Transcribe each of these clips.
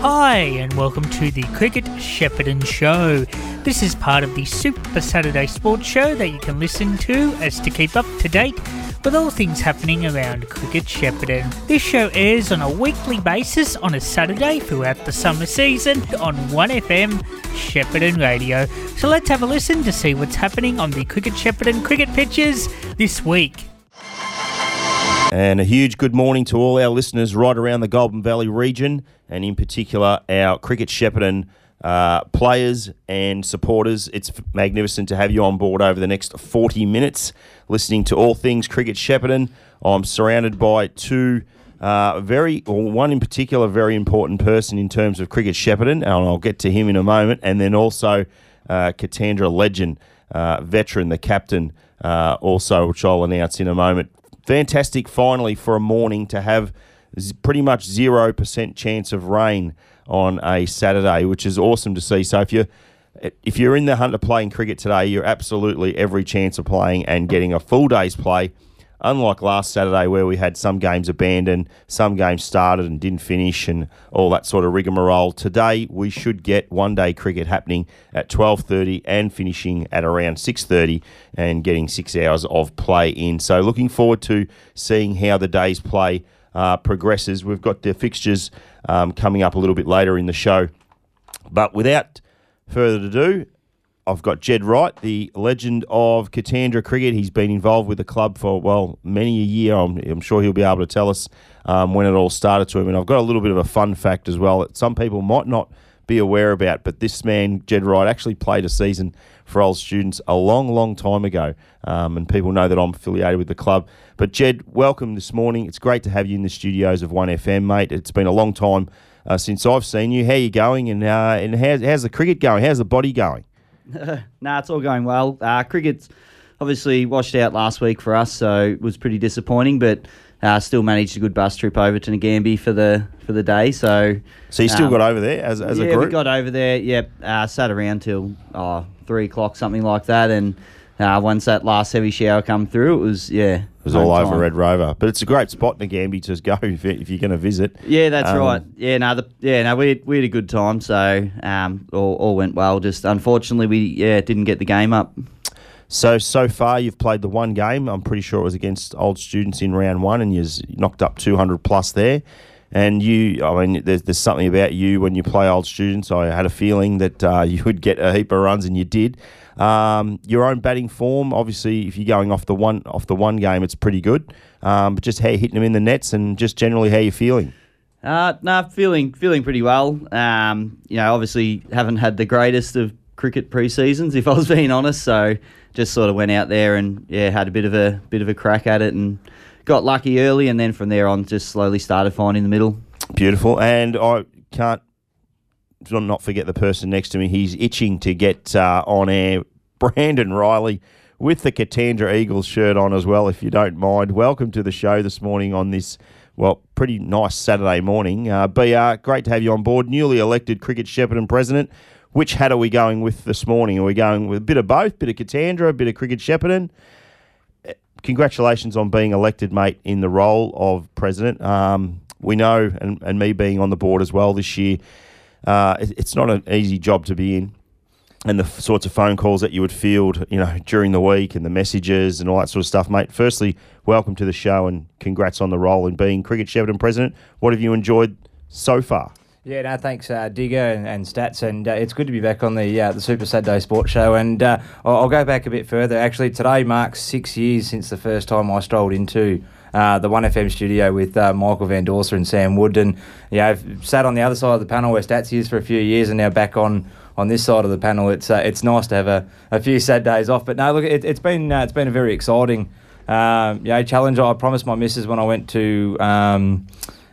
Hi, and welcome to the Cricket Shepparton Show. This is part of the Super Saturday Sports Show that you can listen to as to keep up to date with all things happening around Cricket Shepparton. This show airs on a weekly basis on a Saturday throughout the summer season on 1FM Shepparton Radio. So let's have a listen to see what's happening on the Cricket Shepparton cricket pitches this week. And a huge good morning to all our listeners right around the Goulburn Valley region, and in particular our Cricket Shepparton uh, players and supporters. It's magnificent to have you on board over the next 40 minutes listening to all things Cricket Shepparton. I'm surrounded by two uh, very, or one in particular, very important person in terms of Cricket Shepparton, and I'll get to him in a moment, and then also uh, Katandra legend, uh, veteran, the captain, uh, also, which I'll announce in a moment fantastic finally for a morning to have pretty much 0% chance of rain on a Saturday, which is awesome to see. So if you're if you're in the hunt of playing cricket today, you're absolutely every chance of playing and getting a full day's play. Unlike last Saturday, where we had some games abandoned, some games started and didn't finish, and all that sort of rigmarole. Today, we should get one-day cricket happening at 12:30 and finishing at around 6:30, and getting six hours of play in. So, looking forward to seeing how the day's play uh, progresses. We've got the fixtures um, coming up a little bit later in the show, but without further ado, I've got Jed Wright, the legend of Katandra cricket. He's been involved with the club for, well, many a year. I'm, I'm sure he'll be able to tell us um, when it all started to him. And I've got a little bit of a fun fact as well that some people might not be aware about, but this man, Jed Wright, actually played a season for old students a long, long time ago. Um, and people know that I'm affiliated with the club. But Jed, welcome this morning. It's great to have you in the studios of 1FM, mate. It's been a long time uh, since I've seen you. How you going? And, uh, and how's, how's the cricket going? How's the body going? nah, it's all going well. Uh, cricket's obviously washed out last week for us, so it was pretty disappointing, but uh, still managed a good bus trip over to Nagambie for the for the day. So, So you still um, got over there as, as yeah, a group? we got over there. Yep, uh, sat around till oh, three o'clock, something like that, and uh, once that last heavy shower come through, it was yeah, It was all over Red Rover. But it's a great spot, in Nagambie, to go if, you- if you're going to visit. Yeah, that's Um, right. Yeah, no, the, yeah, no, we had, we had a good time, so um, all, all went well. Just unfortunately, we yeah didn't get the game up. So, so far you've played the one game. I'm pretty sure it was against old students in round one, and you've knocked up 200 plus there. And you, I mean, there's, there's something about you when you play old students. I had a feeling that uh, you would get a heap of runs, and you did. Um, your own batting form, obviously, if you're going off the one off the one game, it's pretty good. Um, but just how you're hitting them in the nets, and just generally how you're feeling. Uh, no, feeling feeling pretty well. Um, you know, obviously haven't had the greatest of cricket pre-seasons, if I was being honest. So just sort of went out there and yeah, had a bit of a bit of a crack at it and got lucky early, and then from there on, just slowly started finding the middle. Beautiful. And I can't not forget the person next to me. He's itching to get uh, on air. Brandon Riley with the Katandra Eagles shirt on as well, if you don't mind. Welcome to the show this morning on this, well, pretty nice Saturday morning. Uh, BR, great to have you on board. Newly elected Cricket Shepparton president. Which hat are we going with this morning? Are we going with a bit of both? bit of Katandra, a bit of Cricket Shepparton? congratulations on being elected, mate, in the role of president. Um, we know, and, and me being on the board as well this year, uh, it- it's not an easy job to be in. And the f- sorts of phone calls that you would field, you know, during the week and the messages and all that sort of stuff, mate. Firstly, welcome to the show and congrats on the role in being Cricket Shepparton president. What have you enjoyed so far? Yeah, no, thanks, uh, Digger and, and Stats, and uh, it's good to be back on the uh, the Super Saturday Sports Show. And uh, I'll, I'll go back a bit further. Actually, today marks six years since the first time I strolled into uh, the One FM studio with uh, Michael Van Dorser and Sam Wood, and yeah, I've sat on the other side of the panel where Stats is for a few years, and now back on. On this side of the panel, it's uh, it's nice to have a, a few sad days off. But no, look, it, it's been uh, it's been a very exciting um, yeah, challenge. I promised my missus when I went to um,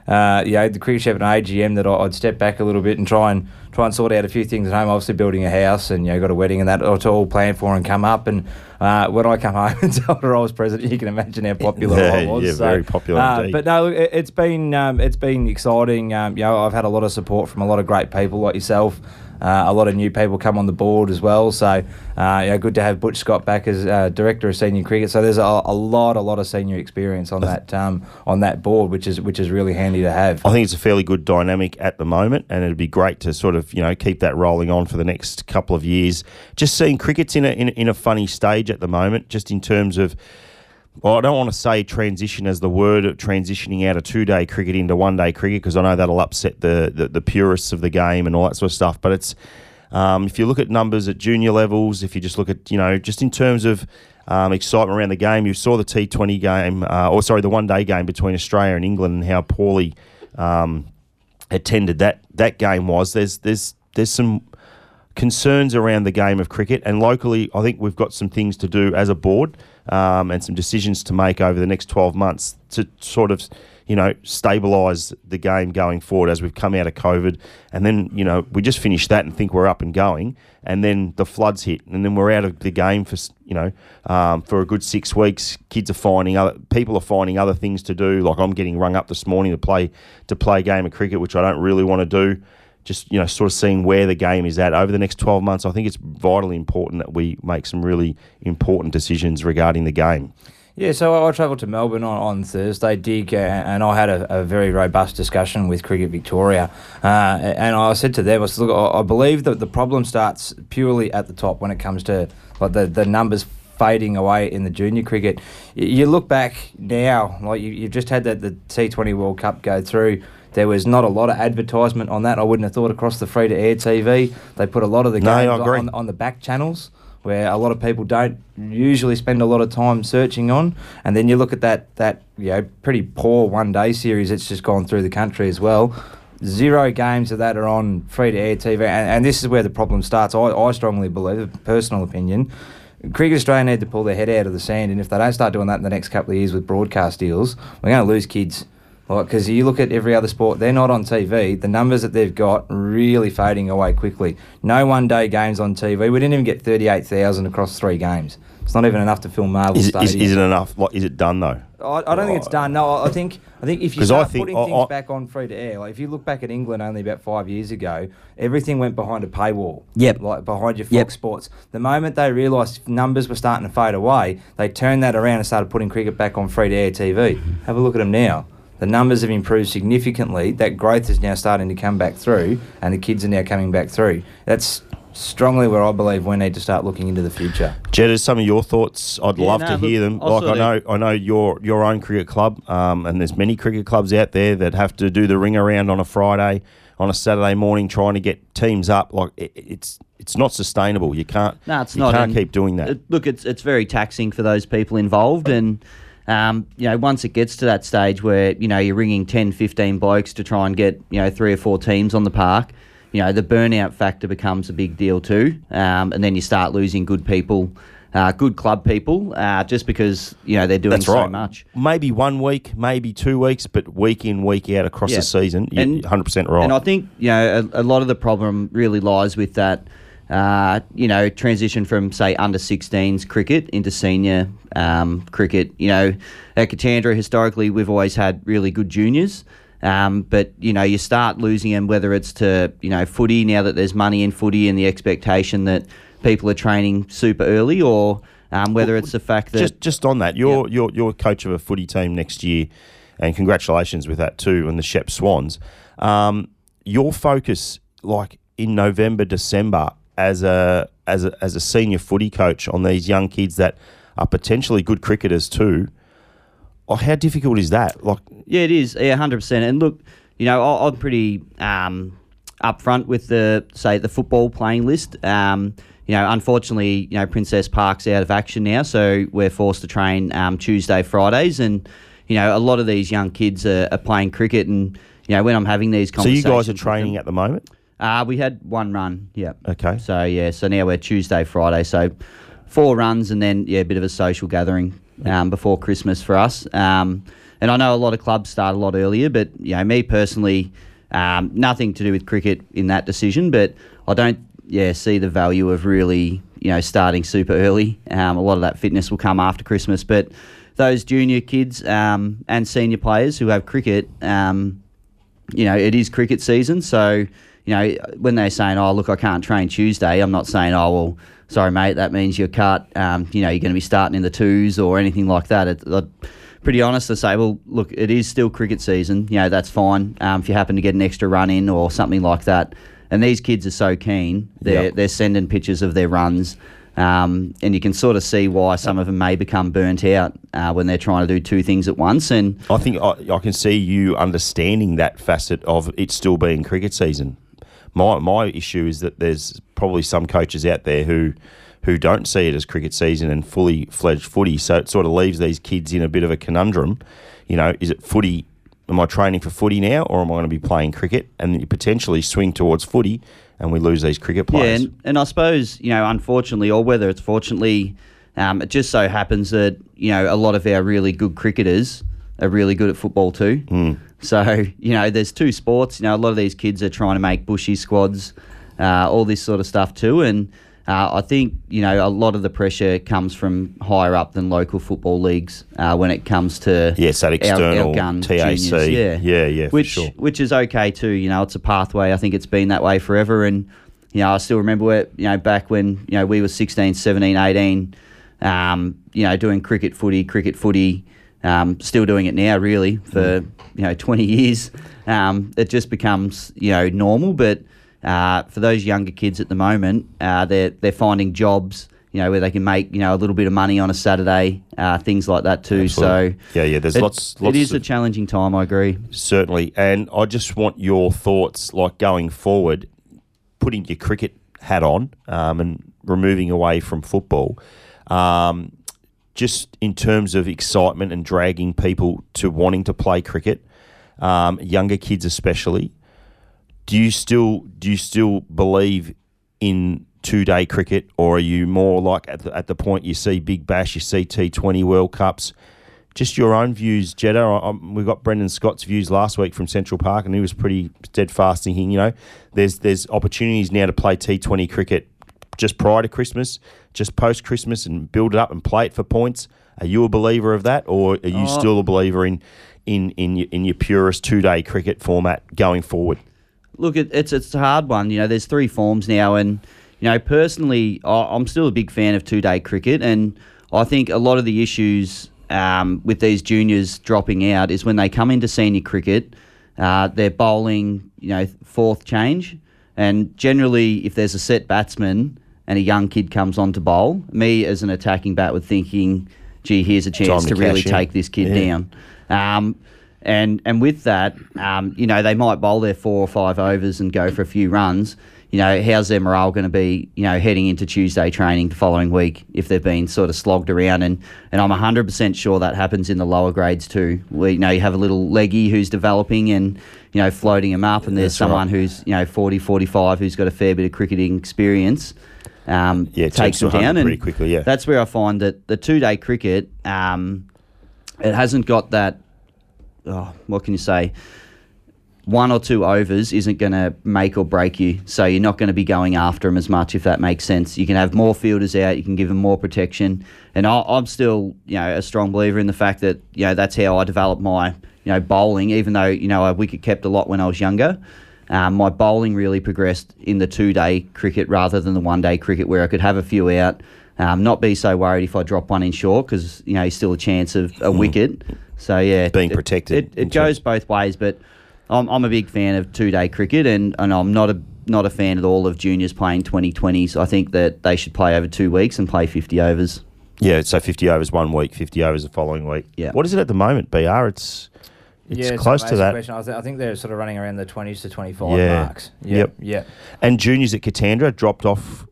uh, yeah, the cricket Shepparton AGM that I'd step back a little bit and try and try and sort out a few things at home. Obviously, building a house and you know got a wedding and that it's all planned for and come up. And uh, when I come home and told her I was president, you can imagine how popular I was. yeah, very popular uh, indeed. But no, look, it, it's been um, it's been exciting. Um, you know, I've had a lot of support from a lot of great people like yourself. Uh, a lot of new people come on the board as well. So, uh, yeah, good to have Butch Scott back as uh, director of senior cricket. So there's a, a lot, a lot of senior experience on that um, on that board, which is which is really handy to have. I think it's a fairly good dynamic at the moment, and it'd be great to sort of you know keep that rolling on for the next couple of years. Just seeing cricket's in a in, in a funny stage at the moment, just in terms of. Well, I don't want to say transition as the word of transitioning out of two day cricket into one day cricket because I know that'll upset the, the, the purists of the game and all that sort of stuff. But it's um, if you look at numbers at junior levels, if you just look at you know just in terms of um, excitement around the game, you saw the T Twenty game, uh, or sorry, the one day game between Australia and England, and how poorly um, attended that that game was. There's there's there's some concerns around the game of cricket, and locally, I think we've got some things to do as a board um, and some decisions to make over the next 12 months to sort of, you know, stabilise the game going forward as we've come out of COVID. And then, you know, we just finish that and think we're up and going, and then the floods hit, and then we're out of the game for, you know, um, for a good six weeks. Kids are finding other people are finding other things to do. Like I'm getting rung up this morning to play to play a game of cricket, which I don't really want to do just you know sort of seeing where the game is at over the next 12 months i think it's vitally important that we make some really important decisions regarding the game Yeah, so I travelled to Melbourne on, on Thursday, Dig, and I had a, a very robust discussion with Cricket Victoria. Uh, and I said to them, I said, look, I believe that the problem starts purely at the top when it comes to like the, the numbers fading away in the junior cricket. You look back now, like you, you've just had that the T20 World Cup go through. There was not a lot of advertisement on that. I wouldn't have thought across the free to air TV. They put a lot of the No, games on, on the back channels where a lot of people don't usually spend a lot of time searching on. And then you look at that that you know pretty poor one day series that's just gone through the country as well. Zero games of that are on free to air TV, and, and this is where the problem starts. I, I strongly believe, personal opinion, Cricket Australia need to pull their head out of the sand, and if they don't start doing that in the next couple of years with broadcast deals, we're going to lose kids. Because you look at every other sport, they're not on TV. The numbers that they've got really fading away quickly. No one day games on TV. We didn't even get 38,000 across three games. It's not even enough to fill Marvel is, Stadium. is, is it enough like, is it done though I, I don't think it's done. No, I think I think if you start think- putting I- things I- back on free to air, like if you look back at England only about five years ago, everything went behind a paywall. Yep. Like behind your Fox Yep. Sports. The moment they realised numbers were starting to fade away, they turned that around and started putting cricket back on free to air TV. Have a look at them now. The numbers have improved significantly. That growth is now starting to come back through, and the kids are now coming back through. That's strongly where I believe we need to start looking into the future. Jed, is some of your thoughts? I'd Yeah, love no, to hear them. I'll like I know, I know your your own cricket club, um, and there's many cricket clubs out there that have to do the ring around on a Friday, on a Saturday morning, trying to get teams up. Like it, it's it's not sustainable. You can't. No, it's you not. can't and keep doing that. it- look, it's it's very taxing for those people involved, and um, you know, once it gets to that stage where you know you're ringing 10, 15 blokes to try and get you know three or four teams on the park, you know, the burnout factor becomes a big deal too, um, and then you start losing good people. Uh, good club people, uh, just because you know they're doing That's so right. much. Maybe one week, maybe two weeks, but week in, week out across Yeah. the season, you're And- 100% right. And I think you know a, a lot of the problem really lies with that. Uh, you know, transition from say under 16s cricket into senior um, cricket. You know, at Katandra historically we've always had really good juniors. Um, but you know, you start losing them whether it's to you know footy now that there's money in footy and the expectation that people are training super early, or um, whether it's the fact that just just on that, you're you're you're coach of a footy team next year, and congratulations with that too, and the Shep Swans. Um, your focus, like in November, December, as a as a as a senior footy coach on these young kids that are potentially good cricketers too. Oh, how difficult is that? Like, Yeah, it is. Yeah, hundred percent. And look, you know, I- I'm pretty um, upfront with the say the football playing list. Um, you know, unfortunately, you know, Princess Park's out of action now, so we're forced to train um, Tuesday, Fridays, and you know, a lot of these young kids are, are playing cricket, and you know, when I'm having these so conversations, you guys are training them- at the moment. Uh, we had one run. Yeah. Okay. So yeah, so now we're Tuesday, Friday. So four runs and then yeah, a bit of a social gathering um, before Christmas for us. Um, and I know a lot of clubs start a lot earlier, but you know, me personally, um, nothing to do with cricket in that decision. But I don't yeah see the value of really you know starting super early. Um, a lot of that fitness will come after Christmas, but those junior kids um, and senior players who have cricket. Um, you know, it is cricket season, so you know, when they're saying, "Oh, look, I can't train Tuesday," I'm not saying, "Oh, well, sorry, mate, that means you're cut." Um, you know, you're going to be starting in the twos or anything like that. It, I'd, pretty honest to say, well, look, it is still cricket season. You know, that's fine. Um, if you happen to get an extra run in or something like that, and these kids are so keen, they're Yep. they're sending pictures of their runs. Um, and you can sort of see why some of them may become burnt out uh, when they're trying to do two things at once. And I think I, I can see you understanding that facet of it still being cricket season. My my issue is that there's probably some coaches out there who who don't see it as cricket season and fully fledged footy. So it sort of leaves these kids in a bit of a conundrum. You know, is it footy? Am I training for footy now, or am I going to be playing cricket? And you potentially swing towards footy, and we lose these cricket Yeah, players. and, and I suppose you know, unfortunately, or whether it's fortunately, um, it just so happens that you know a lot of our really good cricketers are really good at football too. Hmm. So you know, there's two sports. You know, a lot of these kids are trying to make bushy squads, uh, all this sort of stuff too, and. Uh, I think you know a lot of the pressure comes from higher up than local football leagues uh, when it comes to Yes, that external our gun TAC. juniors. Yeah, Yeah, yeah, for which sure. which is okay too. You know, it's a pathway. I think it's been that way forever. And, you know, I still remember where, you know, back when, you know, we were 16, 17, 18, um, you know, doing cricket footy, cricket footy, um, still doing it now, really, for, you know, 20 years. Um, it just becomes, you know, normal. But uh, for those younger kids at the moment, uh, they're, they're finding jobs. You know, where they can make you know a little bit of money on a Saturday, uh, things like that too. Absolutely. So Yeah, yeah, there's it- lots- lots It is a challenging time. I agree. Certainly. And I just want your thoughts, like going forward, putting your cricket hat on um, and removing away from football. Um, just in terms of excitement and dragging people to wanting to play cricket, um, younger kids especially. Do you still do you still believe in two day cricket, or are you more like at the, at the point you see Big Bash, you see T Twenty World Cups? Just your own views, Jetta. We got Brendan Scott's views last week from Central Park, and he was pretty steadfast thinking you know, there's there's opportunities now to play T20 cricket just prior to Christmas, just post Christmas, and build it up and play it for points. Are you a believer of that, or are you Oh. still a believer in in in your, in your purest two day cricket format going forward? Look, it, it's it's a hard one. You know, there's three forms now, and you know, personally, I- I'm still a big fan of two day cricket, and I think a lot of the issues um, with these juniors dropping out is when they come into senior cricket, uh, they're bowling, you know, fourth change, and generally, if there's a set batsman and a young kid comes on to bowl, me as an attacking bat would thinking, gee, here's a chance to to, really in. take this kid Yeah. down. Um, and and with that, um, you know, they might bowl their four or five overs and go for a few runs. You know, how's their morale going to be, you know, heading into Tuesday training the following week if they've been sort of slogged around? And, and I'm 100% sure that happens in the lower grades too. Where, you know, you have a little leggy who's developing and, you know, floating him up, and there's That's right. someone who's, you know, 40, 45 who's got a fair bit of cricketing experience. Um, Yeah, it takes takes them down. and pretty quickly, yeah. That's where I find that the two day cricket, um, it hasn't got that oh, what can you say? One or two overs isn't going to make or break you, so you're not going to be going after them as much if that makes sense. You can have more fielders out, you can give them more protection, and I, I'm still, you know, a strong believer in the fact that you know that's how I developed my, you know, bowling. Even though you know I wicket kept a lot when I was younger, um, my bowling really progressed in the two-day cricket rather than the one-day cricket, where I could have a few out, um, not be so worried if I drop one in short because you know still a chance of a wicket. So yeah, Being it- protected It, in it goes both ways, but I'm, I'm a big fan of two day cricket, and, and I'm not a not a fan at all of juniors playing 2020s. I think that they should play over two weeks and play 50 overs. Yeah, so 50 overs one week, 50 overs the following week. Yeah. What is it at the moment, BR? It's it's yeah, close to that. Question. I, th- I think they're sort of running around the 20s to 25 Yeah. marks. Yep. Yep. And juniors at Katandra dropped off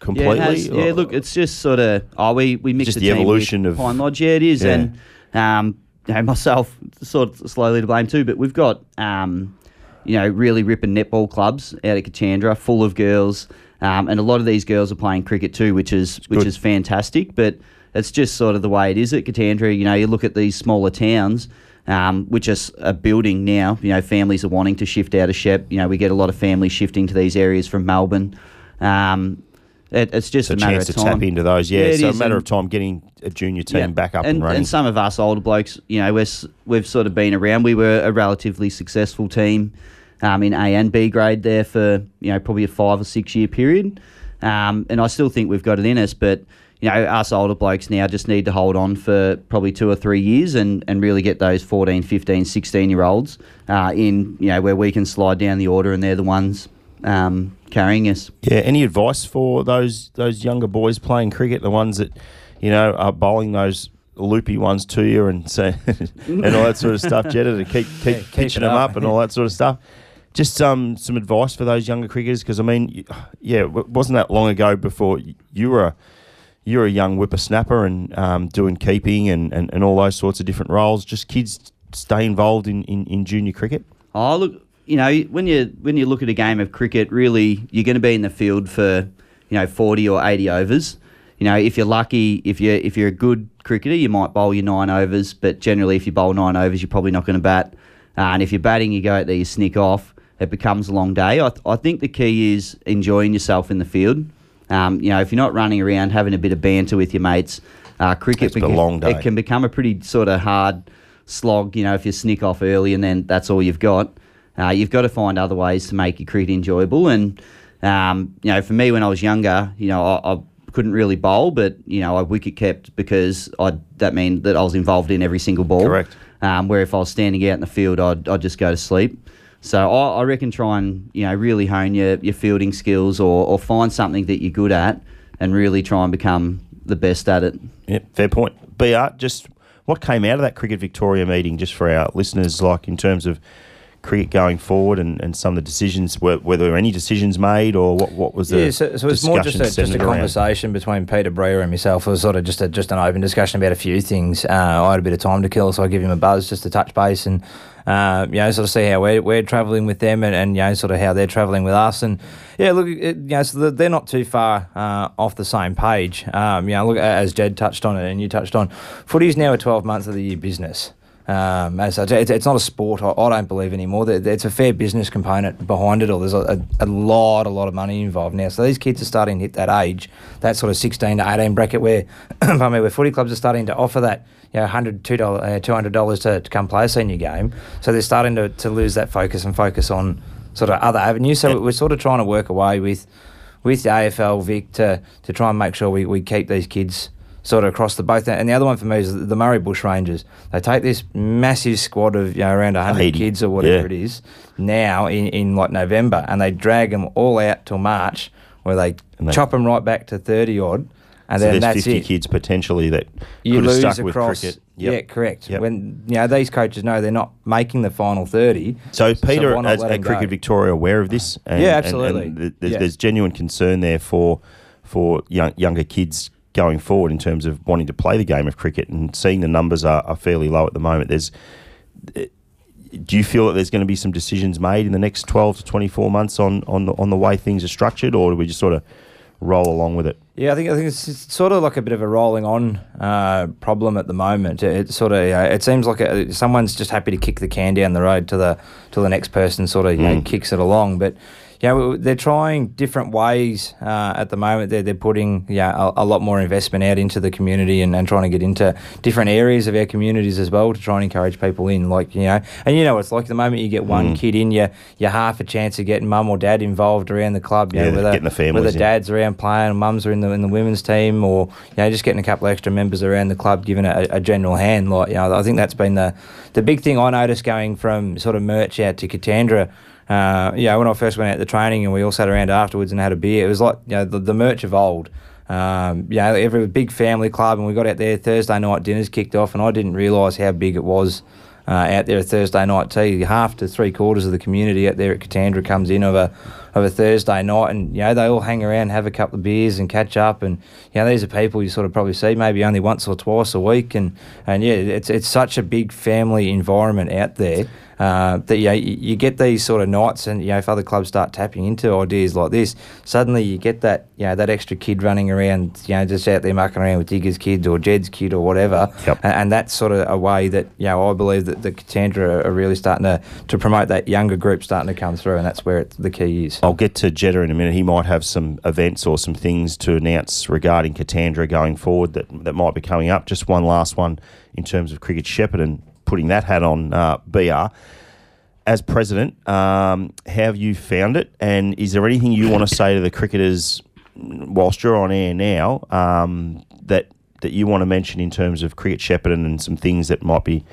completely. Yeah, has- yeah, look, it's just sort of oh, we we mixed Just the, the team evolution with of- Pine Lodge. Yeah, it is, Yeah. and um, you know, myself sort of slowly to blame too. But we've got um, you know, really ripping netball clubs out at Katandra, full of girls, um, and a lot of these girls are playing cricket too, which is which good. is fantastic. But it's just sort of the way it is at Katandra. You know, you look at these smaller towns. Um, which is a building now. You know, families are wanting to shift out of Shep. You know, we get a lot of families shifting to these areas from Melbourne. Um, it, it's just it's a a matter chance of to time. tap into those. Yeah, Yeah, so a matter and- of time getting a junior team Yeah. back up and, running. And some of us older blokes, you know, we're, we've sort of been around. We were a relatively successful team um, in A and B grade there for you know probably a five or six year period. Um, and I still think we've got it in us, but you know, us older blokes now just need to hold on for probably two or three years and, and really get those 14, 15, 16 year olds uh, in, you know, where we can slide down the order and they're the ones um, carrying us. Yeah. Any advice for those those younger boys playing cricket, the ones that you know are bowling those loopy ones to you and say and all that sort of stuff, Jetta, to keep keep Yeah, keep pitching it them up. up and all that sort of stuff. Just um, some advice for those younger cricketers because I mean, yeah, it wasn't that long ago before you were a, you were a young whippersnapper and um, doing keeping and, and, and all those sorts of different roles. Just kids stay involved in, in, in junior cricket. Oh, look, you know, when you when you look at a game of cricket, really, you're going to be in the field for you know 40 or 80 overs. You know, if you're lucky, if you if you're a good cricketer, you might bowl your nine overs. But generally, if you bowl nine overs, you're probably not going to bat. Uh, and if you're batting, you go out there, you sneak off. It becomes a long day. I, th- I think the key is enjoying yourself in the field. Um, you know, if you're not running around having a bit of banter with your mates, uh, cricket It's a long day. it can become a pretty sort of hard slog. You know, if you sneak off early and then that's all you've got, uh, you've got to find other ways to make your cricket enjoyable. And um, you know, for me when I was younger, you know, I, I couldn't really bowl, but you know, I wicket kept because I that meant that I was involved in every single ball. Correct. Um, where if I was standing out in the field, I'd, I'd just go to sleep. So I, I reckon try and you know really hone your, your fielding skills or, or find something that you're good at and really try and become the best at it. Yep, fair point. BR, uh, just what came out of that Cricket Victoria meeting, just for our listeners, like in terms of cricket going forward and, and some of the decisions, were, were there any decisions made or what, what was the Yeah, so, so it's more just a, just a around? conversation between Peter Breer and myself. It was sort of just a, just an open discussion about a few things. Uh, I had a bit of time to kill, so I give him a buzz just to touch base and uh, you know sort of see how we're, we're travelling with them and, and you know sort of how they're travelling with us. And yeah, look, it, you know, so the- they're not too far uh, off the same page. Um, you know, look as Jed touched on it and you touched on, footy is now a twelve months of the year business. Um, as such, it's, it's not a sport. I, I don't believe anymore. It's a fair business component behind it all. There's a, a, a lot, a lot of money involved now. So these kids are starting to hit that age, that sort of 16 to 18 bracket where, I mean, where footy clubs are starting to offer that, you know, 100 $2, uh, $200 to, to come play a senior game. So they're starting to, to lose that focus and focus on sort of other avenues. So we're sort of trying to work away with, with the AFL Vic to, to try and make sure we, we keep these kids sort of across the both. And the other one for me is the Murray Bush Rangers. They take this massive squad of you know around 100 80, kids or whatever yeah. it is now in, in like November, and they drag them all out till March, where they, they- chop them right back to 30 odd, and so then there's that's 50 it. kids potentially that You could have lose stuck across. with cricket. Yeah, correct. Yep. When you know these coaches know they're not making the final 30. So Peter, not as, at Cricket go? Victoria, aware of this? And, Yeah, absolutely. And, th- there's, Yeah. there's genuine concern there for for young, younger kids going forward in terms of wanting to play the game of cricket and seeing the numbers are, are fairly low at the moment. There's, eh, do you feel that there's going to be some decisions made in the next 12 to 24 months on on the, on the way things are structured, or do we just sort of roll along with it? Yeah, I think I think it's, it's sort of like a bit of a rolling on uh, problem at the moment. It, it's sort of you know, it seems like a, someone's just happy to kick the can down the road to the to the next person sort of you know, Mm. kicks it along. But you know, they're trying different ways uh, at the moment. They're they're putting yeah a, a lot more investment out into the community and, and trying to get into different areas of our communities as well to try and encourage people in. Like you know, and you know it's like the moment you get one Mm. kid in, you you half a chance of getting mum or dad involved around the club. You Yeah, know, whether, getting the families whether dads around playing, mums are in the in the women's team, or you know just getting a couple of extra members around the club, giving a, a general hand. Like you know, I think that's been the the big thing I noticed going from sort of merch out to Katandra. Uh, know, when I first went out to training and we all sat around afterwards and had a beer, it was like you know the, the merch of old. Um, you know, every big family club, and we got out there Thursday night dinners kicked off, and I didn't realise how big it was uh, out there at Thursday night tea. Half to three quarters of the community out there at Katandra comes in of a of a Thursday night, and you know they all hang around, have a couple of beers, and catch up. And you know these are people you sort of probably see maybe only once or twice a week, and and yeah, it's it's such a big family environment out there. Uh, that you, know, you get these sort of nights, and you know if other clubs start tapping into ideas like this, suddenly you get that you know that extra kid running around, you know just out there mucking around with Digger's kids or Jed's kid or whatever, Yep. and, and that's sort of a way that you know I believe that the Katandra are really starting to, to promote that younger group starting to come through, and that's where it, the key is. I'll get to Jetta in a minute. He might have some events or some things to announce regarding Katandra going forward that, that might be coming up. Just one last one in terms of Cricket Shepparton putting that hat on uh, BR. as president, um, how have you found it? And is there anything you want to say to the cricketers whilst you're on air now um, that that you want to mention in terms of cricket Shepparton and some things that might be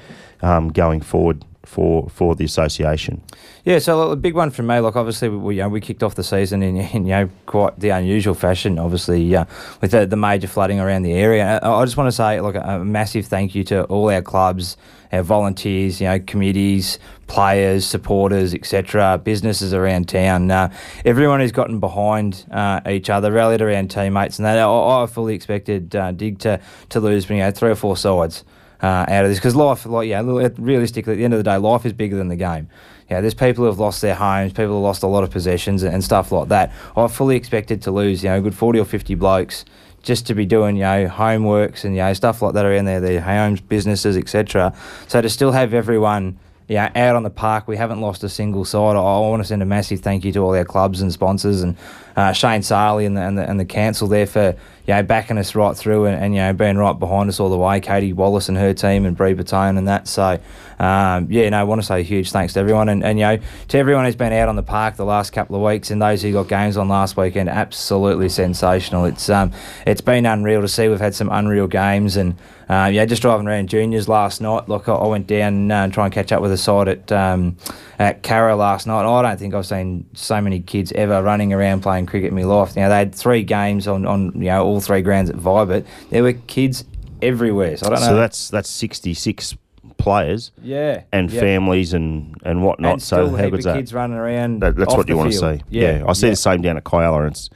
um, going forward for for the association? Yeah, so a big one for me. Like obviously, we you know, we kicked off the season in, in you know quite the unusual fashion. Obviously, uh, with the, the major flooding around the area. I, I just want to say like a, a massive thank you to all our clubs, our volunteers, you know, committees, players, supporters, etc., businesses around town. Uh, everyone who's gotten behind uh, each other, rallied around teammates, and that I, I fully expected uh, Dig to to lose, you know, three or four sides. Uh, out of this because life, like yeah, realistically, at the end of the day, life is bigger than the game. Yeah, there's people who have lost their homes, people who lost a lot of possessions and, stuff like that. I fully expected to lose, you know, good 40 or 50 blokes just to be doing, you know, homeworks and, you know, stuff like that around there, their homes, businesses, etc. So to still have everyone yeah, out on the park, we haven't lost a single side. I want to send a massive thank you to all our clubs and sponsors and uh, Shane Sarley and the, and the, and the council there for you know backing us right through and, and, you know being right behind us all the way. Katie Wallace and her team and Brie Batone and that. So um, yeah, no, I want to say a huge thanks to everyone and, and you know to everyone who's been out on the park the last couple of weeks and those who got games on last weekend. Absolutely sensational. It's um it's been unreal to see. We've had some unreal games and. Uh, yeah, just driving around juniors last night. Look, I, I went down uh, and try and catch up with a side at um, at Carra last night. I don't think I've seen so many kids ever running around playing cricket in my life. Now they had three games on, on you know all three grounds at Vibert. There were kids everywhere. So I don't know. So that's that's sixty six players, yeah, and yep. families and and whatnot. And so how good's that? Kids running around. That, that's what you want to see. Yeah, yeah. I see yeah. the same down at Kialla. And it's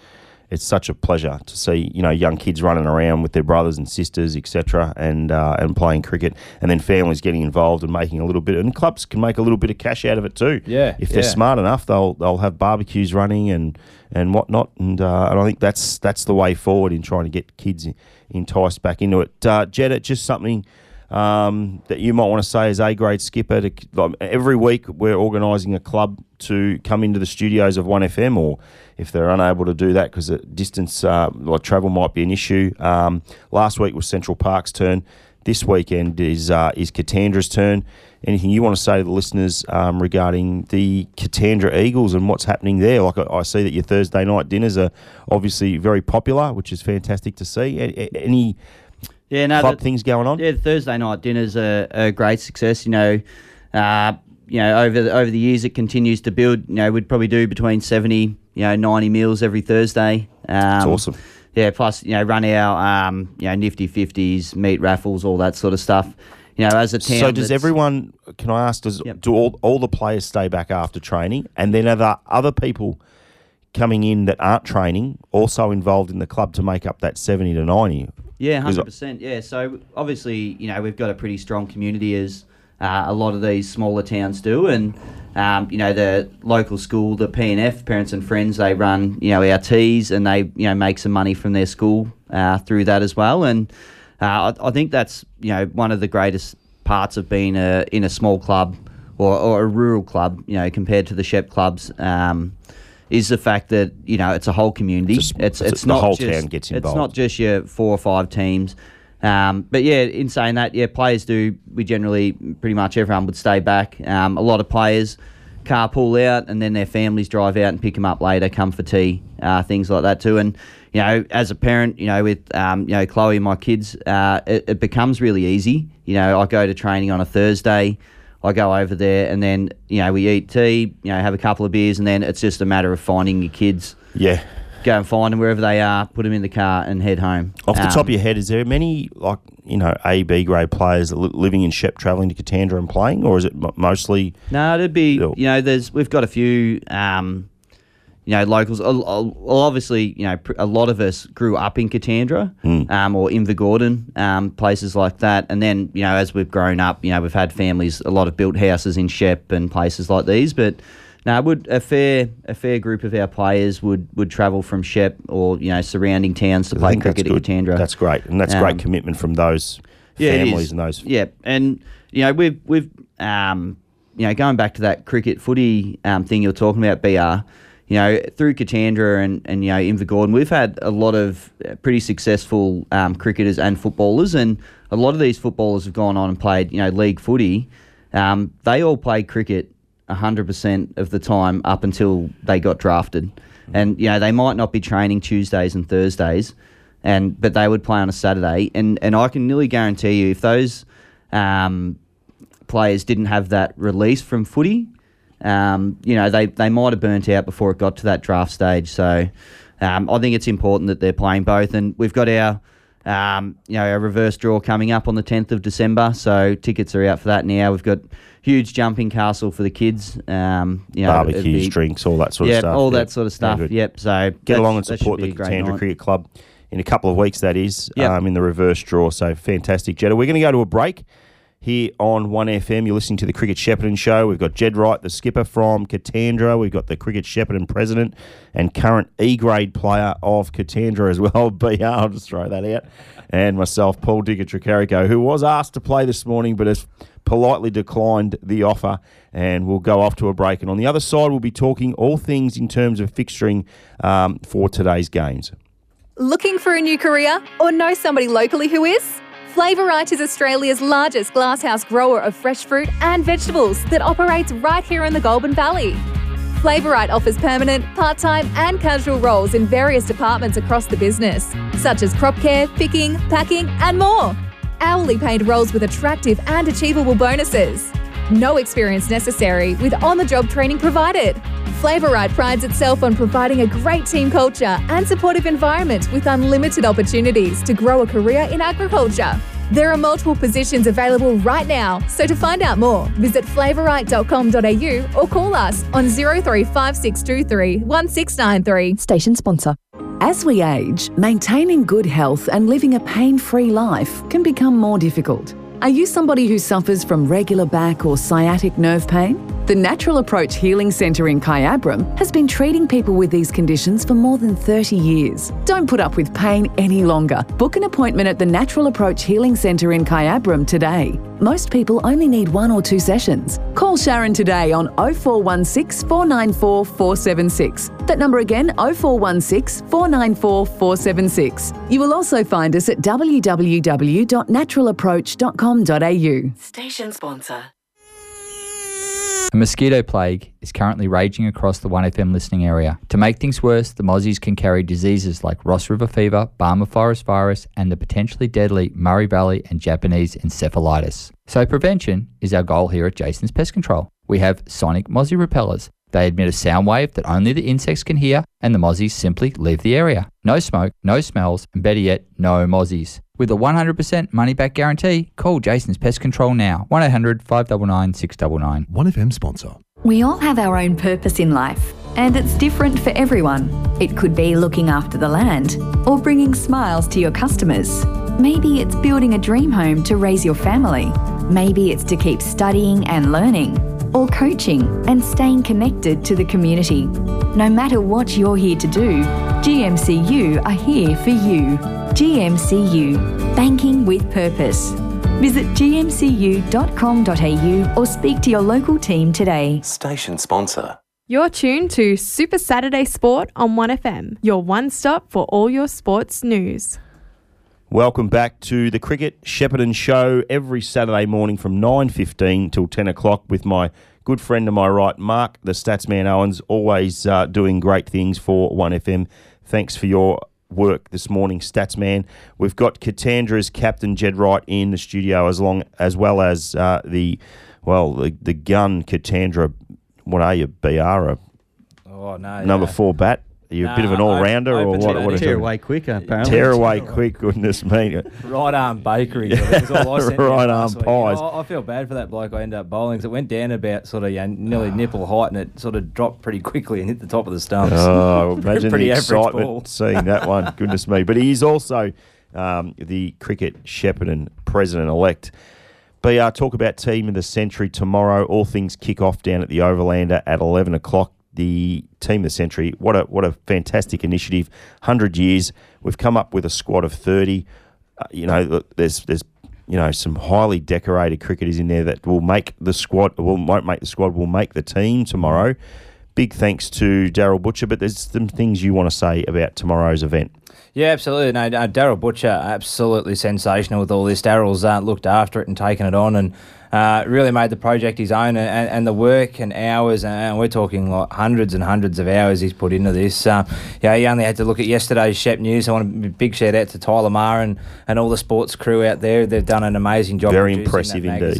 it's such a pleasure to see you know young kids running around with their brothers and sisters, etc., and uh, and playing cricket, and then families getting involved and making a little bit. And clubs can make a little bit of cash out of it too. Yeah, if they're yeah. smart enough, they'll they'll have barbecues running and and whatnot. And uh, and I think that's that's the way forward in trying to get kids enticed back into it. Uh, Jetta, just something. Um, that you might want to say as A grade skipper. To, like, every week we're organising a club to come into the studios of 1FM, or if they're unable to do that because distance, uh, like travel, might be an issue. Um, last week was Central Park's turn. This weekend is uh, is Katandra's turn. Anything you want to say to the listeners um, regarding the Katandra Eagles and what's happening there? Like I, I see that your Thursday night dinners are obviously very popular, which is fantastic to see. Any yeah, no, club the- things going on? Yeah, the Thursday night dinners are a great success. You know, uh, you know over the, over the years it continues to build. You know, we'd probably do between seventy, you know, ninety meals every Thursday. Um, That's awesome. Yeah, plus you know run our um, you know nifty fifties, meat raffles, all that sort of stuff. You know, as a town. So does everyone? Can I ask? Does Yep. do all all the players stay back after training, and then are there other people coming in that aren't training also involved in the club to make up that seventy to ninety? Yeah, hundred percent. Yeah, so obviously, you know, we've got a pretty strong community as uh, a lot of these smaller towns do, and um, you know, the local school, the PNF, Parents and Friends, they run you know our teas, and they you know make some money from their school uh, through that as well, and uh, I, I think that's you know one of the greatest parts of being a, in a small club or, or a rural club, you know, compared to the Shep clubs. Um, is the fact that you know it's a whole community. It's It's it's, not whole just, town gets involved. It's not just your four or five teams. Um, but yeah, in saying that, yeah, players do. We generally, pretty much everyone would stay back. Um, a lot of players carpool out, and then their families drive out and pick them up later, come for tea, uh, things like that too. And you know, as a parent, you know, with um, you know Chloe and my kids, uh, it, it becomes really easy. You know, I go to training on a Thursday. I go over there and then you know we eat tea, you know have a couple of beers, and then it's just a matter of finding your kids. Yeah. Go and find them wherever they are, put them in the car, and head home. Off the Um, top of your head, is there many like you know A B grade players li- living in Shep travelling to Katandra and playing, or is it m- mostly? No, it'd be you know. There's we've got a few um, you know locals. a- a- Well, obviously, you know, a lot of us grew up in Katandra Hmm. um, or Invergordon, um, places like that. And then you know, as we've grown up, you know, we've had families, a lot of built houses in Shep and places like these. But no, would a fair a fair group of our players would would travel from Shep or you know surrounding towns to I play cricket at. Katandra. That's great, and that's Um, great commitment from those it families and those. Yeah, and you know we've we've um, you know going back to that cricket footy um, thing you're talking about, Br. You know through Katandra and and you know Invergordon, we've had a lot of pretty successful um, cricketers and footballers, and a lot of these footballers have gone on and played you know league footy. Um, they all played cricket 100% of the time up until they got drafted. And, you know, they might not be training Tuesdays and Thursdays, and but they would play on a Saturday. And, and I can nearly guarantee you if those um, players didn't have that release from footy, um, you know, they, they might have burnt out before it got to that draft stage. So um, I think it's important that they're playing both. And we've got our, um, you know, our reverse draw coming up on the 10th of December. So tickets are out for that now. We've got huge jumping castle for the kids. Um, you know, Barbecues, be- drinks, all that sort of stuff. all Yeah. that sort of stuff. Yep. So Get along and support the a great Tandra. Cricket Club in a couple of weeks, that is, Yep. um, in the reverse draw. So fantastic, Jetta. We're going to go to a break here on 1FM. You're listening to the Cricket Shepparton Show. We've got Jed Wright, the skipper from Katandra. We've got the Cricket Shepparton president and current E grade player of Katandra as well, BR. I'll just throw that out. And myself, Paul Digger Tricarico, who was asked to play this morning but has politely declined the offer. And we'll go off to a break. And on the other side, we'll be talking all things in terms of fixturing um, for today's games. Looking for a new career or know somebody locally who is? Flavorite is Australia's largest glasshouse grower of fresh fruit and vegetables that operates right here in the Goulburn Valley. Flavorite offers permanent, part time, and casual roles in various departments across the business, such as crop care, picking, packing, and more. Hourly paid roles with attractive and achievable bonuses. No experience necessary with on the job training provided. Flavorite prides itself on providing a great team culture and supportive environment with unlimited opportunities to grow a career in agriculture. There are multiple positions available right now, so to find out more, visit flavorite.com.au or call us on 035623 1693. Station sponsor. As we age, maintaining good health and living a pain free life can become more difficult. Are you somebody who suffers from regular back or sciatic nerve pain? The Natural Approach Healing Centre in Kyabram has been treating people with these conditions for more than 30 years. Don't put up with pain any longer. Book an appointment at the Natural Approach Healing Centre in Kyabram today. Most people only need one or two sessions. Call Sharon today on 0416 494 476. That number again, 0416 494 476. You will also find us at www.naturalapproach.com.au. Station sponsor. A mosquito plague is currently raging across the 1FM listening area. To make things worse, the mozzies can carry diseases like Ross River fever, Barmah forest virus, and the potentially deadly Murray Valley and Japanese encephalitis. So prevention is our goal here at Jason's Pest Control. We have sonic mozzie repellers. They emit a sound wave that only the insects can hear, and the mozzies simply leave the area. No smoke, no smells, and better yet, no mozzies. With a 100% money back guarantee, call Jason's Pest Control now. 1 800 599 699. 1FM sponsor. We all have our own purpose in life, and it's different for everyone. It could be looking after the land or bringing smiles to your customers. Maybe it's building a dream home to raise your family. Maybe it's to keep studying and learning or coaching and staying connected to the community. No matter what you're here to do, GMCU are here for you. GMCU, banking with purpose. Visit gmcu.com.au or speak to your local team today. Station sponsor. You're tuned to Super Saturday Sport on 1FM, your one stop for all your sports news. Welcome back to the Cricket Shepparton Show every Saturday morning from 9.15 till 10 o'clock with my good friend to my right, Mark, the Statsman Owens, always uh, doing great things for 1FM. Thanks for your work this morning, Statsman. We've got Katandra's captain, Jed Wright, in the studio as long as well as uh, the, well, the, the gun Katandra, what are you, BR, a Oh, no. number no. four bat? You a bit of an all-rounder or open to what? what is Tear it? away quicker, apparently. Tear away quick, goodness me. Right arm bakery. I think is all I Right arm pies. I, I feel bad for that bloke. I ended up bowling because it went down about sort of you know, nearly nipple height and it sort of dropped pretty quickly and hit the top of the stumps. Oh, imagine Pretty the excitement seeing that one. Goodness me. But he is also um, the cricket Shepparton president elect. BR, talk about team of the century tomorrow. All things kick off down at the Overlander at 11 o'clock. The team of the century, what a what a fantastic initiative! Hundred years, we've come up with a squad of thirty. Uh, you know, there's there's you know some highly decorated cricketers in there that will make the squad. Will won't make the squad. Will make the team tomorrow. Big thanks to Daryl Butcher. But there's some things you want to say about tomorrow's event. Yeah, absolutely. No, uh, Daryl Butcher, absolutely sensational with all this. Daryl's uh, looked after it and taken it on, and uh, really made the project his own, and, and the work and hours, and we're talking like hundreds and hundreds of hours he's put into this. Uh, yeah, he only had to look at yesterday's Shep News. I want a big shout out to Tyler Marr and, and all the sports crew out there. They've done an amazing job. Very impressive indeed.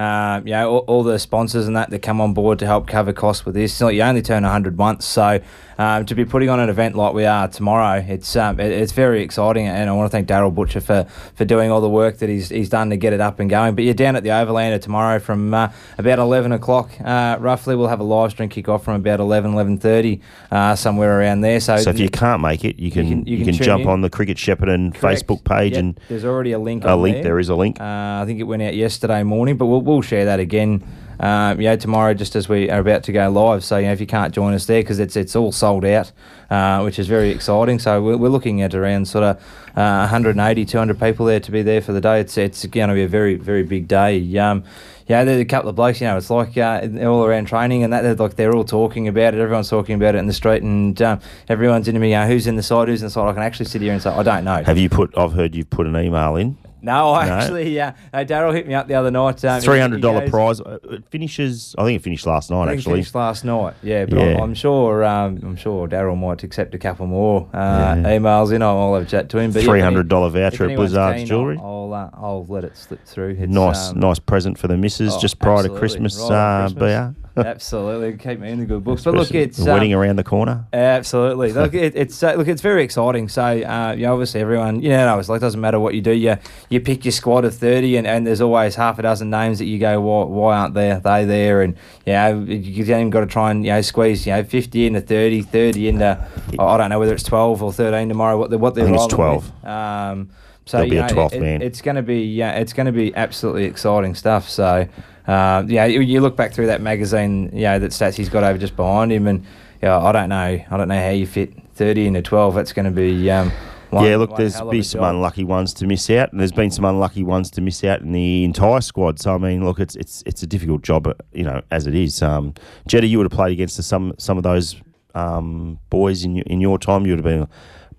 Um, you know, all, all the sponsors and that that come on board to help cover costs with this. You only turn 100 once, so um, to be putting on an event like we are tomorrow, it's um, it, it's very exciting. And I want to thank Daryl Butcher for, for doing all the work that he's, he's done to get it up and going. But you're down at the Overlander tomorrow from uh, about 11 o'clock, uh, roughly. We'll have a live stream kick off from about 11, 11.30, uh, somewhere around there. So, So if you can't make it, you can you can- can, you can jump in. on the Cricket Shepparton Correct. Facebook page Yep, and there's already a link. a link. There. There is a link. Uh, I think it went out yesterday morning, but we'll, we'll share that again. Um, yeah, tomorrow, just as we are about to go live. So you know, if you can't join us there, because it's it's all sold out, uh, which is very exciting. So we're, we're looking at around sort of uh, 180, 200 people there to be there for the day. It's it's going to be a very very big day. Um, yeah, there's a couple of blokes. You know, it's like uh, all around training and that. They're like they're all talking about it. Everyone's talking about it in the street, and um, everyone's into me. You know, who's in the side? Who's in the side? I can actually sit here and say I don't know. Have you put? I've heard you've put an email in. No, I No? actually, yeah. Uh, Daryl hit me up the other night. Um, he- Three hundred dollar he goes- prize. Uh, It finishes. I think it finished last night. I think it Actually, finished last night. Yeah, but Yeah. I'm, I'm sure. Um, I'm sure Daryl might accept a couple more uh, emails. in. I'll, I'll have a chat to him. But yeah, three if any- hundred dollar if voucher at anyone's Blizzard's keen, Jewellery. I'll, I'll, uh, I'll let it slip through. It's, Nice, um, nice present for the missus oh, just prior to absolutely. Christmas. Right on uh, Christmas. BR. Absolutely, keep me in the good books. But look, it's the um, around the corner. Absolutely. Look, it, it's uh, look, it's very exciting. So, uh, you know, obviously everyone, you know, it's like doesn't matter what you do. You you pick your squad of thirty, and, and there's always half a dozen names that you go, why, why aren't they they there? And you know, you even got to try and you know squeeze you know fifty into 30, 30 into I don't know whether it's twelve or thirteen tomorrow. What they what they're I think it's 12. with. Um, so There'll be you a know, 12th it- man. It's going to be yeah, it's going to be absolutely exciting stuff. So. Uh, yeah, you, you look back through that magazine, you know, that stats he's got over just behind him, and yeah, I don't know, I don't know how you fit thirty into twelve. That's going to be um, one, yeah, look, there's hell of be some job. unlucky ones to miss out, and there's been some unlucky ones to miss out in the entire squad. So I mean, look, it's it's it's a difficult job, uh, you know, as it is. Um, Jetta, you would have played against some some of those um, boys in your, in your time. You would have been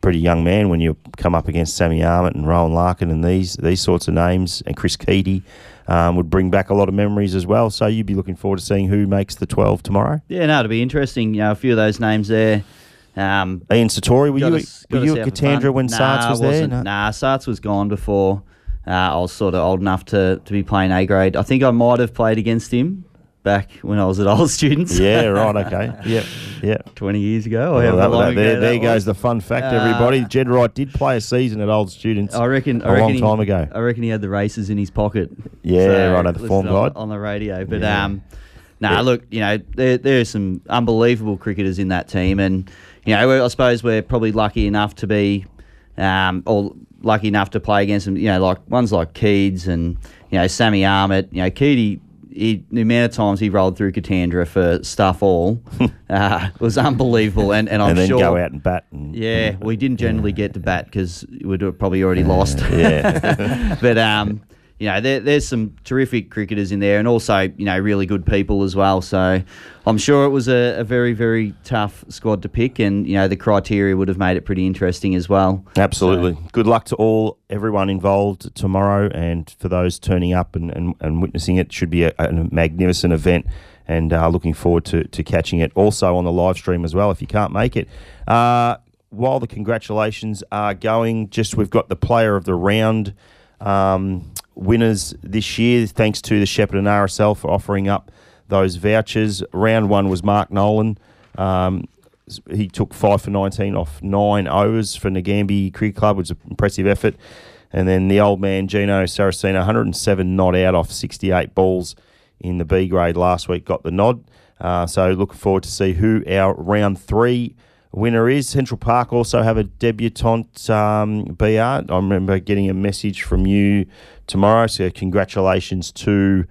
pretty young man when you come up against Sammy Armit and Rowan Larkin and these these sorts of names, and Chris Keaty. Um, would bring back a lot of memories as well. So you'd be looking forward to seeing who makes the 12 tomorrow. Yeah, no, it'll be interesting. You know, a few of those names there. Um, Ian Satori, were you, us- were you at out for fun. Katandra when nah, Sarts was there? No? Nah, Sarts was gone before. Uh, I was sort of old enough to, to be playing A grade. I think I might have played against him back when I was at old students. Yeah, right, okay. Yep, yep. 20 years ago. Well, that- long that- there that there goes was. the fun fact, Uh, everybody. Jed Wright did play a season at Old Students I reckon. a I reckon long he, time ago. I reckon he had the races in his pocket. Yeah, right, at the form guide. on the radio. But Yeah. um, nah, Yeah. look, you know, there there are some unbelievable cricketers in that team, and you know, I suppose we're probably lucky enough to be, um, or lucky enough to play against them. You know, like ones like Keeds and you know Sammy Armit. You know, Keedy. He, the amount of times he rolled through Katandra for stuff all uh, was unbelievable, and, and I'm and then sure go out and bat. And, yeah, we didn't generally get to bat because we'd probably already lost. yeah. but um, you know, there, there's some terrific cricketers in there, and also you know really good people as well. So I'm sure it was a, a very very tough squad to pick, and you know the criteria would have made it pretty interesting as well. Absolutely. Good luck to all, everyone involved tomorrow, and for those turning up and, and, and witnessing it. Should be a, a magnificent event, and uh, looking forward to, to catching it also on the live stream as well if you can't make it. Uh, while the congratulations are going, just we've got the player of the round um, winners this year, thanks to the Shepparton RSL for offering up those vouchers. Round one was Mark Nolan. Um, he took five for 19 off nine overs for Nagambie Cricket Club, which was an impressive effort. And then the old man, Gino Saraceno, 107 not out off 68 balls in the B grade last week, got the nod. Uh, so looking forward to see who our round three winner is. Central Park also have a debutante um, BR. I remember getting a message from you tomorrow. So congratulations to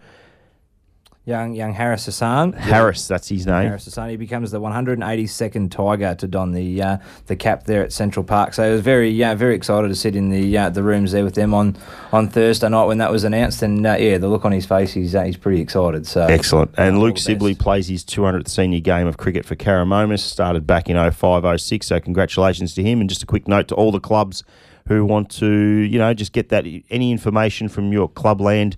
Young young Harris Hassan. Harris. That's his name. Harris Hassan. He becomes the 182nd Tiger to don the uh, the cap there at Central Park. So I was very yeah very excited to sit in the uh, the rooms there with them on, on Thursday night when that was announced. And uh, yeah, the look on his face, he's uh, he's pretty excited. So Excellent. And Luke Sibley plays his 200th senior game of cricket for Karramomus. Started back in 05 06. So congratulations to him. And just a quick note to all the clubs who want to, you know, just get that any information from your clubland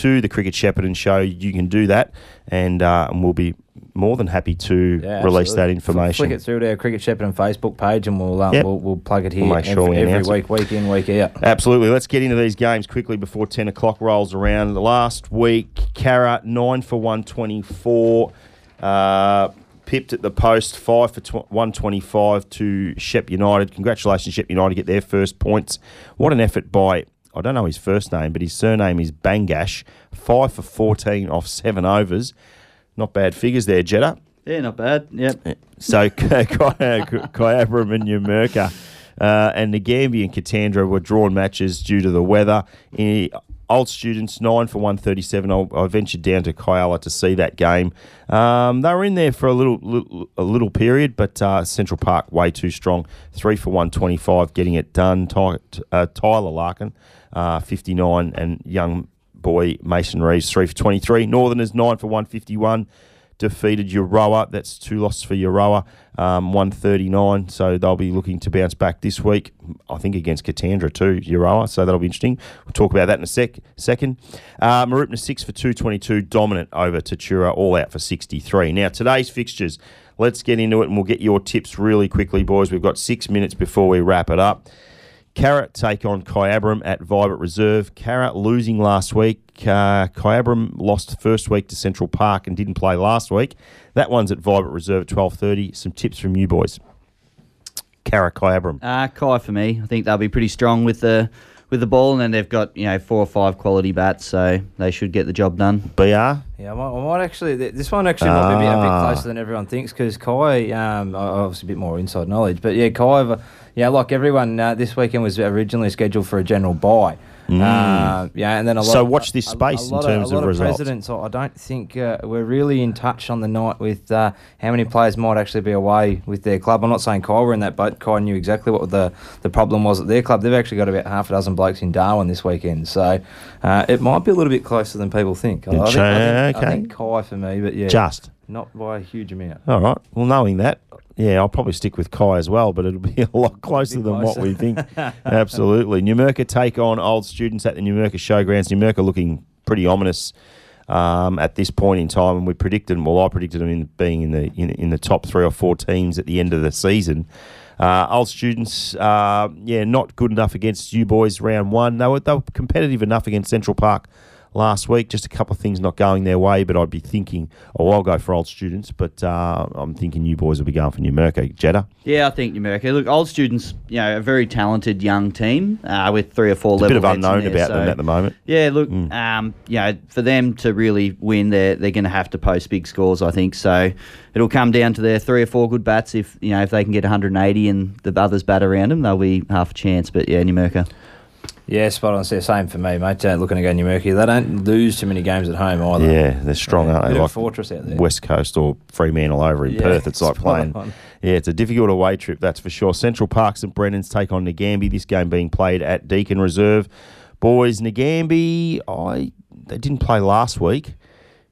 to the Cricket Shepparton show, you can do that, and, uh, and we'll be more than happy to Yeah, release that absolutely. information. Flick it through to our Cricket Shepparton Facebook page, and we'll, um, Yep. we'll we'll plug it here We'll make sure every, every week, week in, week out. Absolutely. Let's get into these games quickly before 10 o'clock rolls around. Last week, Cara, 9 for 124. Uh, pipped at the post, 5 for tw- 125 to Shep United. Congratulations, Shep United, get their first points. What an effort by, I don't know his first name, but his surname is Bangash. 5 for 14 off 7 overs. Not bad figures there, Jetta. Yeah, not bad. Yep. So Kyabram and Numurkah uh, and Nagambie and Katandra were drawn matches due to the weather. Eh, old students, 9 for 137. I'll, I ventured down to Kialla to see that game. Um, they were in there for a little little, a little period, but uh, Central Park way too strong. 3 for 125, getting it done. Ty, uh, Tyler Larkin, uh, 59, and young boy Mason Reeves, 3 for 23. Northerners, 9 for 151 defeated Euroa. That's two losses for Euroa, um, 139. So they'll be looking to bounce back this week, I think against Katandra too, Euroa. So that'll be interesting. We'll talk about that in a sec. second. Uh, Mooroopna 6 for 222, dominant over Tatura, all out for 63. Now, today's fixtures. Let's get into it and we'll get your tips really quickly, boys. We've got six minutes before we wrap it up. Carrot take on Kyabram at Vibert Reserve. Carrot losing last week. Uh, Kyabram lost first week to Central Park and didn't play last week. That one's at Vibert Reserve at twelve thirty. Some tips from you boys. Carrot Kyabram. Uh, Kai for me. I think they'll be pretty strong with the with the ball, and then they've got you know four or five quality bats, so they should get the job done. BR. Yeah, I might, I might actually. This one actually might be a bit, a bit Ah. closer than everyone thinks because Kai, um, obviously a bit more inside knowledge, but yeah, Kai, uh, yeah, like everyone, uh, this weekend was originally scheduled for a general buy. Mm. Uh, yeah, and then a lot. So of- watch this space a in lot terms a lot of results. Presidents, I don't think uh, we're really in touch on the night with uh, how many players might actually be away with their club. I'm not saying Kai were in that boat. Kai knew exactly what the the problem was at their club. They've actually got about half a dozen blokes in Darwin this weekend, so uh, it might be a little bit closer than people think. I, I think, I think, I think Kai for me, but yeah, Just. not by a huge amount. All right. Well, knowing that, yeah, I'll probably stick with Kai as well, but it'll be a lot closer than what we think. Absolutely. Numurkah take on old students at the Numurkah Showgrounds. Numurkah looking pretty ominous um, at this point in time, and we predicted, well, I predicted them in being in the in, in the top three or four teams at the end of the season. Uh, old students, uh, yeah, not good enough against you boys round one. They were, they were competitive enough against Central Park last week. Just a couple of things not going their way, but I'd be thinking, oh, I'll go for old students, but uh, I'm thinking you boys will be going for Numurkah. Jetta? Yeah, I think America. Look, old students, you know, a very talented young team uh, with three or four There's a bit of unknown about them at the moment. Yeah, look, Mm. um, you know, for them to really win, they're they're going to have to post big scores, I think. So it'll come down to their three or four good bats. If you know, if they can get 180 and the others bat around them, they'll be half a chance. But yeah, Numurkah. Yeah, spot on. So Same for me, mate. Uh, looking to go Numurkah. They don't lose too many games at home either. Yeah, they're strong, aren't they? Like fortress out there. West Coast or Fremantle over in Yeah, Perth. It's like playing. on. Yeah, it's a difficult away trip, that's for sure. Central Park St Brendan's take on Nagambie. This game being played at Deakin Reserve. Boys, Nagambie, I they didn't play last week.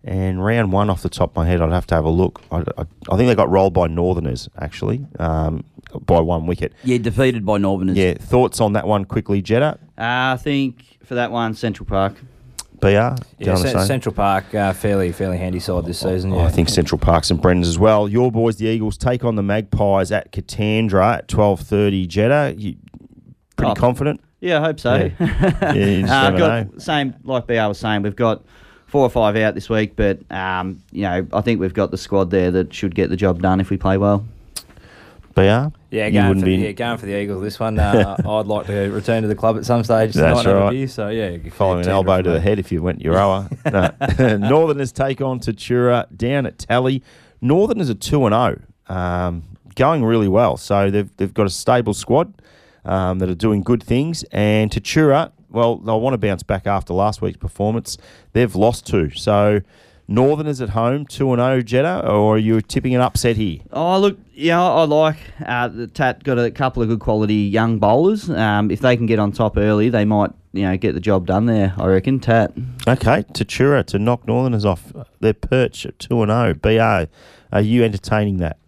And round one, off the top of my head, I'd have to have a look. I, I, I think they got rolled by Northerners, actually, um, by one wicket. Yeah, defeated by Northerners. Yeah, thoughts on that one quickly, Jetta? Uh, I think for that one, Central Park. BR? Yeah, wanna Cen- say? Central Park, uh, fairly fairly handy side this season. Oh, Yeah. I think Central Parks and Brendan's as well. Your boys, the Eagles, take on the Magpies at Katandra at twelve thirty. Jetta, you pretty Oh. confident? Yeah, I hope so. Yeah. Yeah, you just Uh, got same like BR was saying, we've got four or five out this week, but um, you know, I think we've got the squad there that should get the job done if we play well. BR? Yeah, You going wouldn't for, be yeah, going for the Eagles. This one, uh, I'd like to return to the club at some stage. That's and have a right. beer, so yeah, following an elbow to the head if you went Euroa. no. Northerners take on Tatura down at Tally. Northerners are two and zero, um, going really well. So they've they've got a stable squad um, that are doing good things. And Tatura, well, they'll want to bounce back after last week's performance. They've lost two, so. Northerners at home, 2 and 0, Jetta, or are you tipping an upset here? Oh, look, yeah, I like uh, the Tat got a couple of good quality young bowlers. Um, if they can get on top early, they might, you know, get the job done there. I reckon. Tat. Okay, Tatura to knock Northerners off their perch at 2 and 0. BR, are you entertaining that?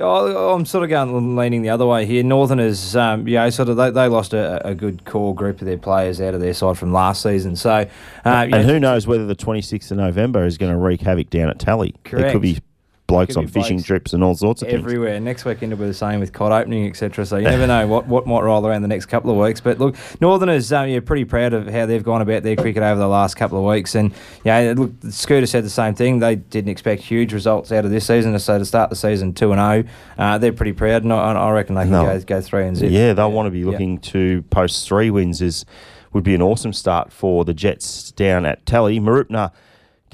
I'm sort of going leaning the other way here. Northerners, um, you know, sort of they, they lost a, a good core group of their players out of their side from last season. So, uh, and know, who knows whether the 26th of November is going to wreak havoc down at Tally. There Correct. could be blokes on fishing blokes trips and all sorts of things. everywhere. Next weekend will be the same with cod opening, etc. So you never know what, what might roll around the next couple of weeks. But look, Northerners, um, yeah, pretty proud of how they've gone about their cricket over the last couple of weeks. And yeah, look, Scooter said the same thing. They didn't expect huge results out of this season, so to start the season two and zero, uh, they're pretty proud. And I, I reckon they can No. go, go three and zip. Yeah, they'll want to be Yeah. looking to post three wins. Is would be an awesome start for the Jets down at Tally. Mooroopna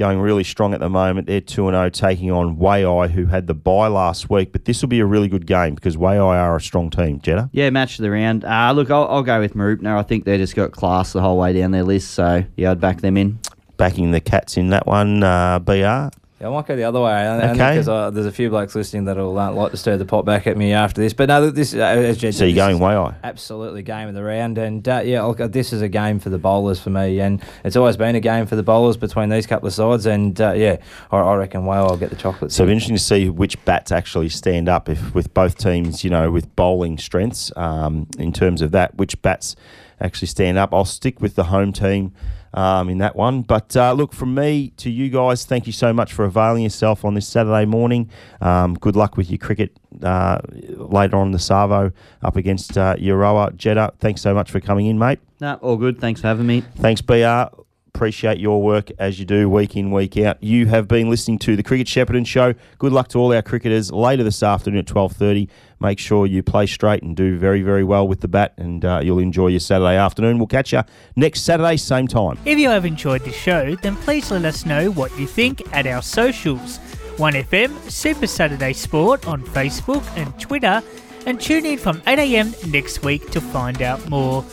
going really strong at the moment. They're two and zero, taking on Waaia, who had the bye last week. But this will be a really good game because Waaia are a strong team. Jetta. Yeah, match of the round. Uh, look, I'll, I'll go with Mooroopna. I think they just got class the whole way down their list, so yeah, I'd back them in. Backing the Cats in that one, uh, BR. Yeah, I might go the other way. Okay. Because there's a few blokes listening that'll uh, like to stir the pot back at me after this. But no, this uh, as Jed So you're going Waaia. Absolutely, game of the round, and uh, yeah, look, uh, this is a game for the bowlers for me, and it's always been a game for the bowlers between these couple of sides, and uh, yeah, I, I reckon well, I'll get the chocolates. So interesting to see which bats actually stand up if with both teams, you know, with bowling strengths um, in terms of that, which bats actually stand up. I'll stick with the home team um, in that one. But uh, look, from me to you guys, thank you so much for availing yourself on this Saturday morning. Um, good luck with your cricket uh, later on in the Savo up against uh, Euroa. Jetta, thanks so much for coming in, mate. No, all good. Thanks for having me. Thanks, BR. Appreciate your work as you do week in, week out. You have been listening to the Cricket Shepparton Show. Good luck to all our cricketers later this afternoon at twelve thirty. Make sure you play straight and do very, very well with the bat, and uh, you'll enjoy your Saturday afternoon. We'll catch you next Saturday, same time. If you have enjoyed the show, then please let us know what you think at our socials 1FM Super Saturday Sport on Facebook and Twitter, and tune in from 8am next week to find out more.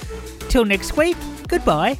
Till next week, goodbye.